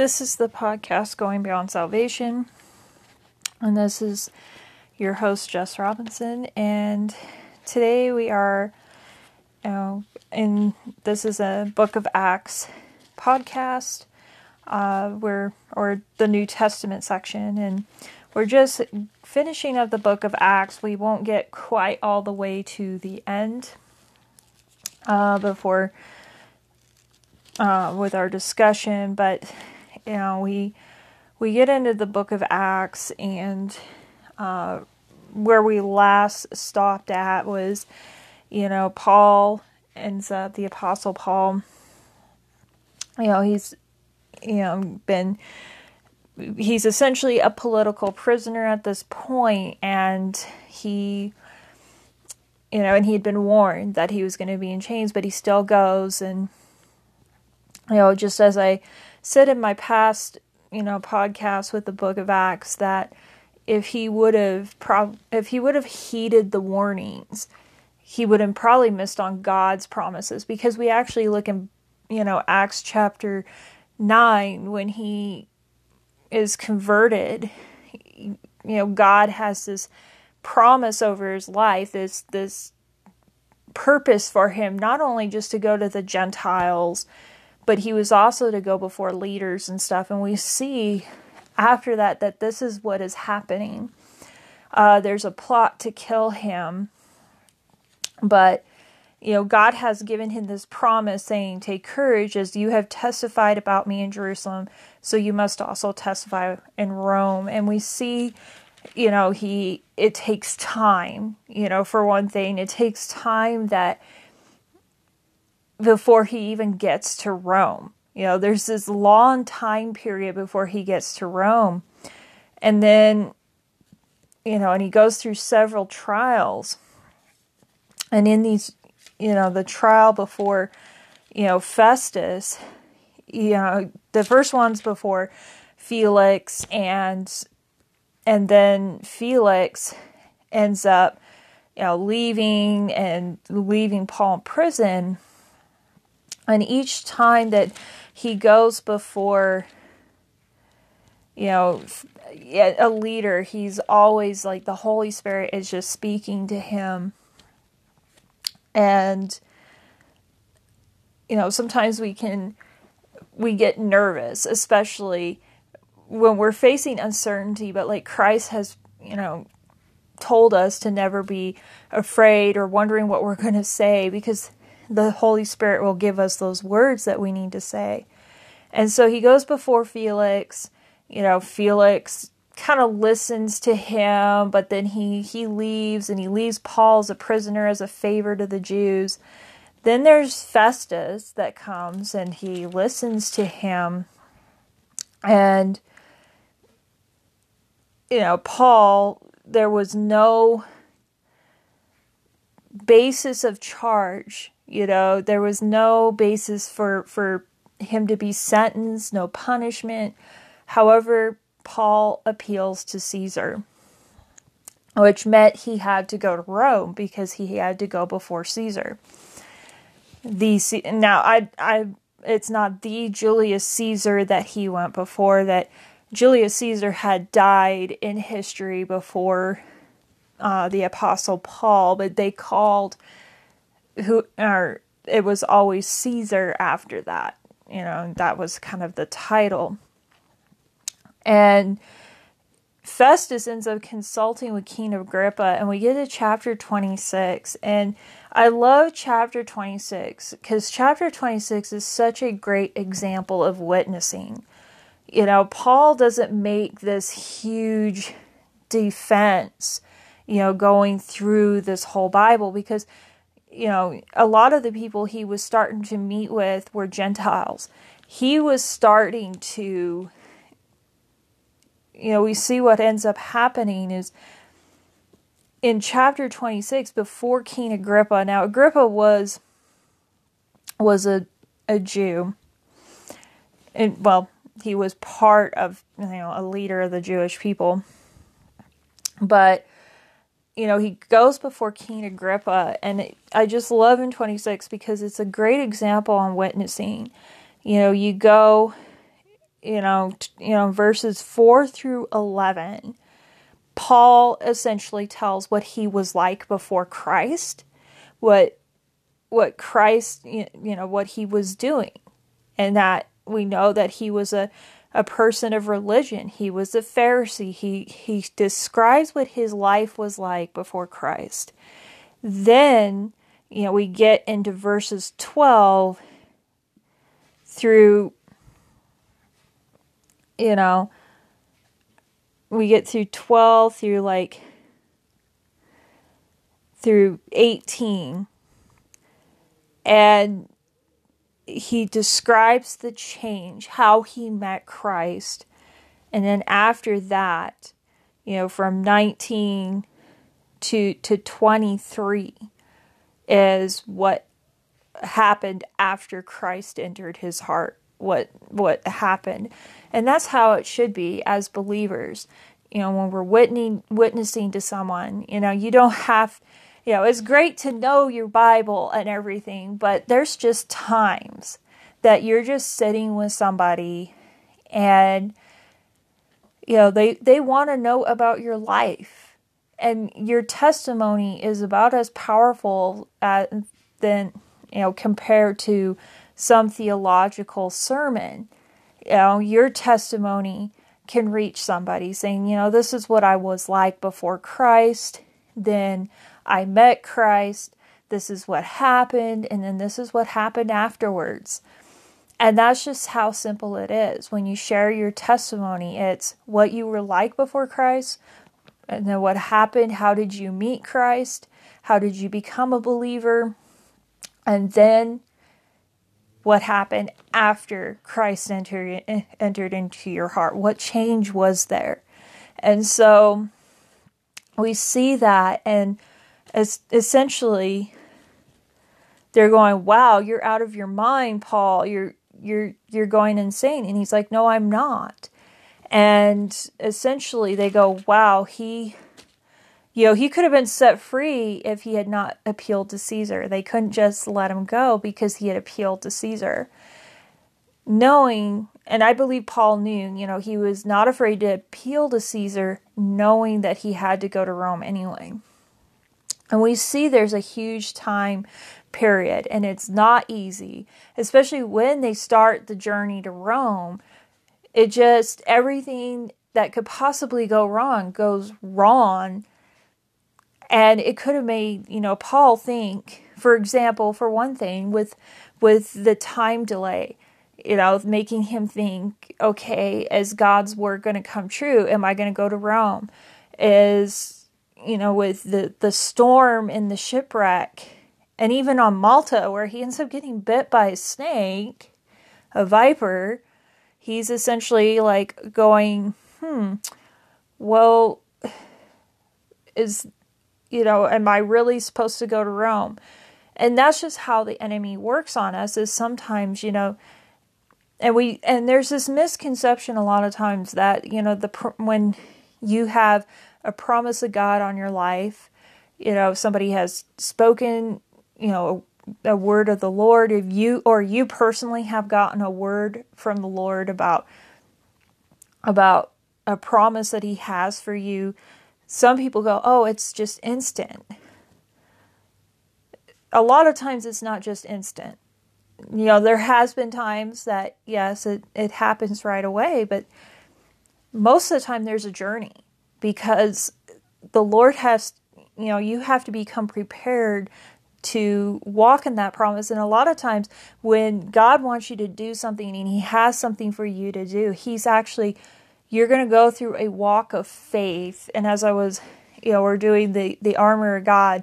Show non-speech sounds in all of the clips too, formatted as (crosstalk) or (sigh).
This is the podcast Going Beyond Salvation. And this is your host, Jess Robinson. And today we are, you know, in this is a Book of Acts podcast, uh, where, or the New Testament section. And we're just finishing up the Book of Acts. We won't get quite all the way to the end uh, before. Uh, with our discussion, but you know, we we get into the book of Acts, and uh, where we last stopped at was, you know, Paul ends up the apostle Paul. You know, he's you know been he's essentially a political prisoner at this point, and he you know, and he had been warned that he was going to be in chains, but he still goes and you know, just as I said in my past, you know, podcast with the Book of Acts that if he would have if he would have heeded the warnings, he would have probably missed on God's promises. Because we actually look in you know Acts chapter 9 when he is converted, you know, God has this promise over his life, this this purpose for him not only just to go to the Gentiles but he was also to go before leaders and stuff. And we see after that that this is what is happening. Uh, there's a plot to kill him, but you know, God has given him this promise saying, Take courage as you have testified about me in Jerusalem, so you must also testify in Rome. And we see, you know, he, it takes time, you know, for one thing, it takes time that before he even gets to Rome. You know, there's this long time period before he gets to Rome. And then, you know, and he goes through several trials. And in these, you know, the trial before, you know, Festus, you know, the first one's before Felix and and then Felix ends up, you know, leaving and leaving Paul in prison and each time that he goes before, you know, a leader, he's always like the Holy Spirit is just speaking to him. And, you know, sometimes we can, we get nervous, especially when we're facing uncertainty, but like Christ has, you know, told us to never be afraid or wondering what we're going to say because the Holy Spirit will give us those words that we need to say. And so he goes before Felix. You know, Felix kind of listens to him, but then he he leaves and he leaves Paul as a prisoner as a favor to the Jews. Then there's Festus that comes and he listens to him. And you know, Paul, there was no basis of charge you know, there was no basis for for him to be sentenced, no punishment. However, Paul appeals to Caesar, which meant he had to go to Rome because he had to go before Caesar. The now I I it's not the Julius Caesar that he went before that Julius Caesar had died in history before uh, the apostle Paul, but they called who or it was always Caesar after that. You know, that was kind of the title. And Festus ends up consulting with King Agrippa, and we get to chapter 26. And I love chapter 26 because chapter 26 is such a great example of witnessing. You know, Paul doesn't make this huge defense, you know, going through this whole Bible because you know, a lot of the people he was starting to meet with were Gentiles. He was starting to, you know, we see what ends up happening is in chapter 26 before King Agrippa. Now, Agrippa was was a a Jew. And well, he was part of, you know, a leader of the Jewish people. But you know, he goes before King Agrippa, and it, I just love in 26 because it's a great example on witnessing. You know, you go, you know, t- you know, verses 4 through 11, Paul essentially tells what he was like before Christ, what what Christ, you know, what he was doing. And that we know that he was a a person of religion. He was a Pharisee. He he describes what his life was like before Christ. Then, you know, we get into verses 12 through you know, we get through 12 through like through 18 and he describes the change how he met christ. And then after that you know from 19 to to 23 is what happened after christ entered his heart what what happened. And that's how it should be as believers. You know when we're witnessing witnessing to someone you know you don't have you know it's great to know your bible and everything but there's just times that you're just sitting with somebody and you know they they want to know about your life and your testimony is about as powerful as, than you know compared to some theological sermon. You know, your testimony can reach somebody saying, you know, this is what I was like before Christ, then I met Christ, this is what happened, and then this is what happened afterwards. And that's just how simple it is. When you share your testimony, it's what you were like before Christ, and then what happened, how did you meet Christ, how did you become a believer, and then what happened after Christ entered entered into your heart. What change was there? And so we see that and as essentially they're going, "Wow, you're out of your mind, Paul. You're you're you're going insane." And he's like, "No, I'm not." And essentially they go, "Wow, he you know, he could have been set free if he had not appealed to Caesar. They couldn't just let him go because he had appealed to Caesar. Knowing, and I believe Paul knew, you know, he was not afraid to appeal to Caesar, knowing that he had to go to Rome anyway. And we see there's a huge time period, and it's not easy, especially when they start the journey to Rome. It just, everything that could possibly go wrong goes wrong. And it could have made you know paul think for example for one thing with with the time delay you know making him think okay is god's word going to come true? Am i going to go to rome? Is you know with the the storm and the shipwreck and even on malta where he ends up getting bit by a snake a viper he's essentially like going hmm well is you know, am I really supposed to go to Rome? And that's just how the enemy works on us is sometimes, you know, and we and there's this misconception a lot of times that, you know, the when you have a promise of God on your life, you know, somebody has spoken, you know, a, a word of the Lord, if you or you personally have gotten a word from the Lord about about a promise that he has for you, some people go, oh, it's just instant. A lot of times it's not just instant. You know, there has been times that, yes, it, it happens right away, but most of the time there's a journey because the Lord has, you know, you have to become prepared to walk in that promise. And a lot of times when God wants you to do something and He has something for you to do, He's actually you're going to go through a walk of faith. And as I was, you know, we're doing the, the armor of God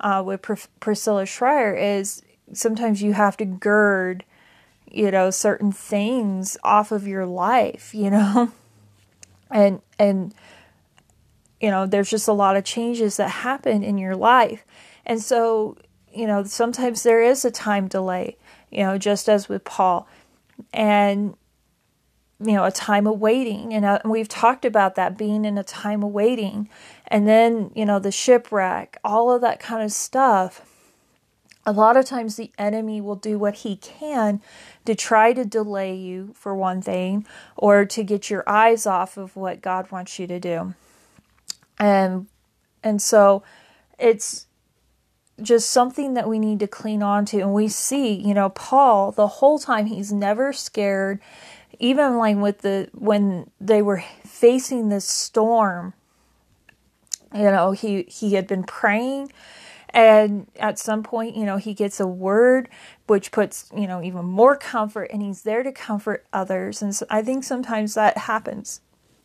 uh, with Pr- Priscilla Shirer, is sometimes you have to gird, you know, certain things off of your life, you know, (laughs) and, and, you know, there's just a lot of changes that happen in your life. And so, you know, sometimes there is a time delay, you know, just as with Paul. And you know a time of waiting and, uh, we've talked about that being in a time of waiting and then you know the shipwreck all of that kind of stuff a lot of times the enemy will do what he can to try to delay you, for one thing, or to get your eyes off of what God wants you to do. And and so it's just something that we need to cling on to. And we see, you know, Paul the whole time he's never scared. Even like with the when they were facing this storm, you know, he he had been praying and at some point, you know, he gets a word which puts, you know, even more comfort and he's there to comfort others. And so I think sometimes that happens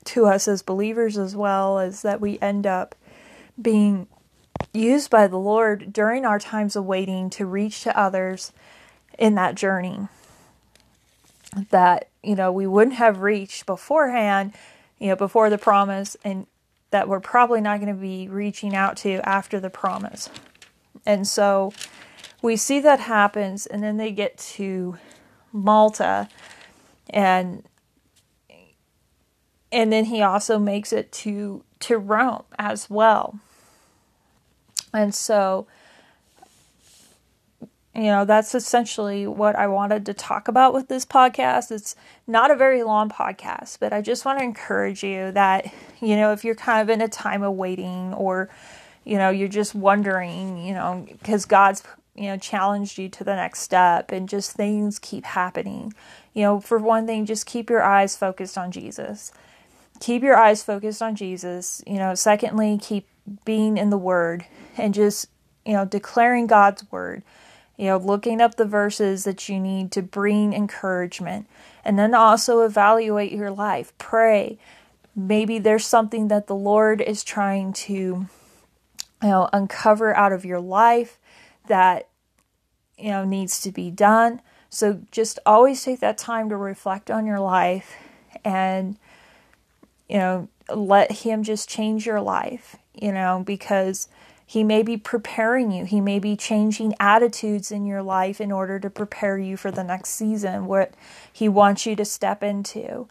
to us as believers as well as that we end up being used by the Lord during our times of waiting to reach to others in that journey that you know we wouldn't have reached beforehand you know before the promise and that we're probably not going to be reaching out to after the promise. And so we see that happens and then they get to malta and and then he also makes it to to rome as well and so, you know, that's essentially what I wanted to talk about with this podcast. It's not a very long podcast, but I just want to encourage you that, you know, if you're kind of in a time of waiting or, you know, you're just wondering, you know, because God's, you know, challenged you to the next step and just things keep happening. You know, for one thing, just keep your eyes focused on Jesus. Keep your eyes focused on Jesus. You know, secondly, keep being in the Word and just, you know, declaring God's Word, you know, looking up the verses that you need to bring encouragement, and then also evaluate your life. Pray. Maybe there's something that the Lord is trying to, you know, uncover out of your life that, you know, needs to be done. So just always take that time to reflect on your life and, you know, let Him just change your life you know, because he may be preparing you. He may be changing attitudes in your life in order to prepare you for the next season, what he wants you to step into.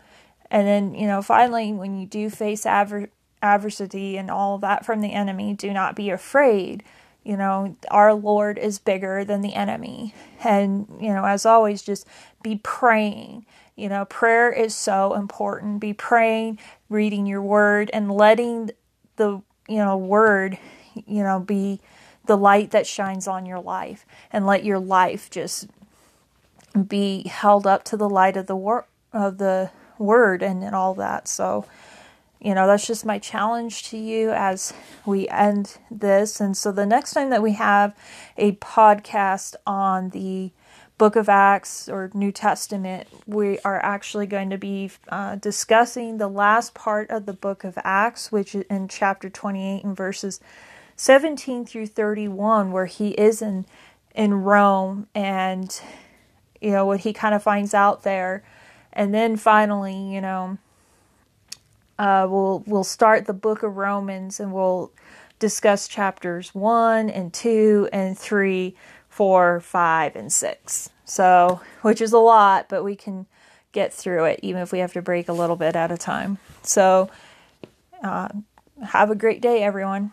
And then, you know, finally, when you do face adver- adversity and all that from the enemy, do not be afraid. You know, our Lord is bigger than the enemy. And, you know, as always, just be praying. You know, prayer is so important. Be praying, reading your word, and letting the you know, word, you know, be the light that shines on your life and let your life just be held up to the light of the word of the word and, and all that. So, you know, that's just my challenge to you as we end this. And so the next time that we have a podcast on the book of Acts or New Testament, we are actually going to be uh, discussing the last part of the book of Acts, which is in chapter 28 and verses 17 through 31, where he is in, in Rome and, you know, what he kind of finds out there. And then finally, you know, uh, we'll, we'll start the book of Romans and we'll discuss chapters 1 and 2 and 3 four, five, and six. So, which is a lot, but we can get through it even if we have to break a little bit at a time. So, uh, have a great day, everyone.